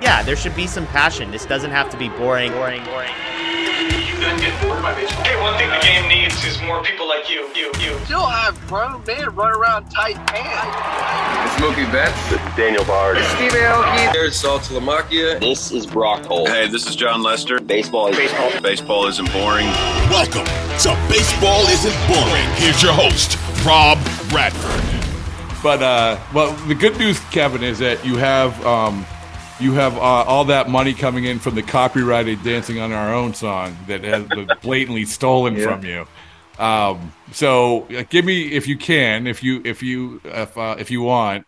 Yeah, there should be some passion. This doesn't have to be boring, boring, boring. You then get bored by baseball. Hey, one thing the game needs is more people like you, you, you. Still have grown men run around tight pants. Smokey Betts. Daniel Bard. Steve Aoki. There's Saltalamacchia. This is Brock Holt. Hey, this is Jon Lester. Baseball is baseball. Baseball isn't boring. Welcome to Baseball Isn't Boring. Here's your host, Rob Bradford. But uh, well, the good news, Kevin, is that you have um, you have uh, all that money coming in from the copyrighted "Dancing on Our Own" song that has been blatantly stolen yeah. from you. Um, so, uh, give me if you can, if you if you if uh, if you want,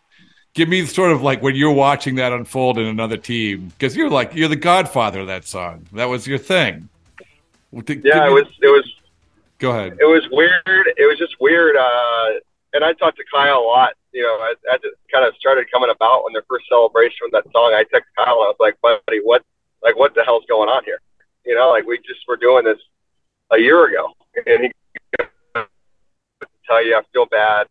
give me sort of like when you're watching that unfold in another team because you're like you're the godfather of that song. That was your thing. Give yeah, it was. It was. Go ahead. It was weird. It was just weird. Uh, and I talked to Kyle a lot you know, as, as it kind of started coming about when their first celebration with that song, I texted Kyle and I was like, buddy, what, like, what the hell's going on here? You know, like we just were doing this a year ago, and he tell you I feel bad.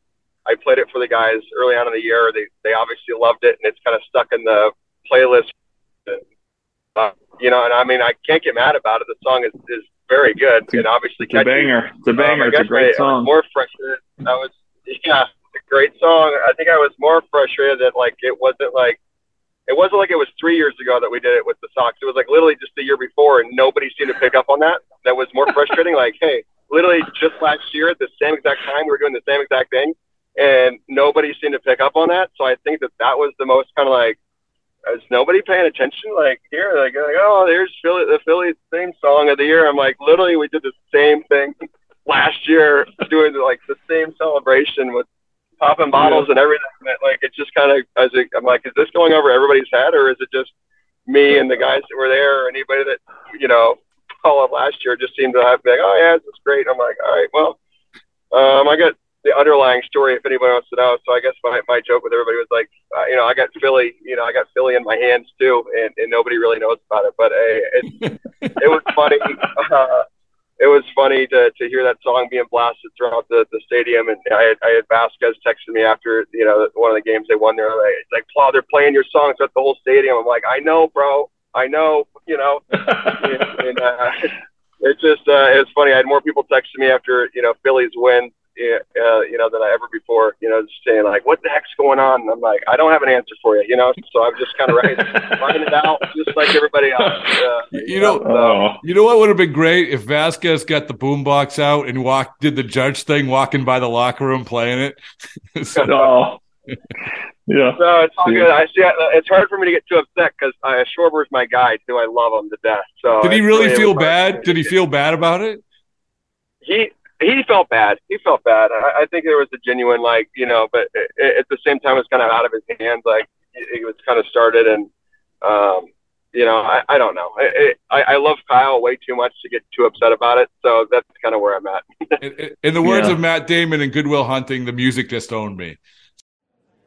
I played it for the guys early on in the year. They they obviously loved it, and it's kind of stuck in the playlist. Uh, you know, and I mean, I can't get mad about it. The song is, is very good, and obviously it's a banger. It's a banger. Um, it's a great I, song. I more frustrated. I was yeah great song. I think I was more frustrated that like it wasn't like it wasn't like it was three years ago that we did it with the Sox. It was like literally just the year before, and nobody seemed to pick up on that. That was more frustrating. like, hey, literally just last year at the same exact time, we were doing the same exact thing, and nobody seemed to pick up on that. So I think that that was the most kind of like, is nobody paying attention? Like here, like, like oh, there's Philly, the Phillies theme song of the year. I'm like, literally, we did the same thing last year, doing like the same celebration with popping bottles and everything. Like it's just kind of as it, I'm like, is this going over everybody's head, or is it just me and the guys that were there, or anybody that you know called up last year just seemed to have be like, oh yeah, this is great. I'm like, all right, well, um, I got the underlying story if anybody wants to know. So I guess my my joke with everybody was like, uh, you know, I got Philly, you know, I got Philly in my hands too, and, and nobody really knows about it, but uh, it it was funny. Uh, it was funny to, to hear that song being blasted throughout the, the stadium. And I had, I had Vasquez texting me after, you know, one of the games they won there. Like, like, Paul, they're playing your songs throughout the whole stadium. I'm like, I know, bro. I know, you know. and, and uh, it just, uh, it was funny. I had more people texting me after, you know, Phillies win uh, you know, than I ever before, you know, just saying like, what the heck's going on? And I'm like, I don't have an answer for you, you know, so I'm just kind of writing, writing it out just like everybody else. Uh, you know, know you know what would have been great if Vasquez got the boombox out and walked, did the judge thing, walking by the locker room playing it. so, oh. Yeah. So it's all good. I see. It's hard for me to get too upset because uh, Schwarber's my guy too. I love him to death. So did he really feel bad? Did he feel bad about it? He he felt bad. He felt bad. I, I think there was a genuine like you know, but it, at the same time, it was kind of out of his hands. Like it was kind of started, and um, you know, I, I don't know. I, I, I love Kyle way too much to get too upset about it. So that's kind of where I'm at. in, in, the words yeah. of Matt Damon in Good Will Hunting, the music just owned me.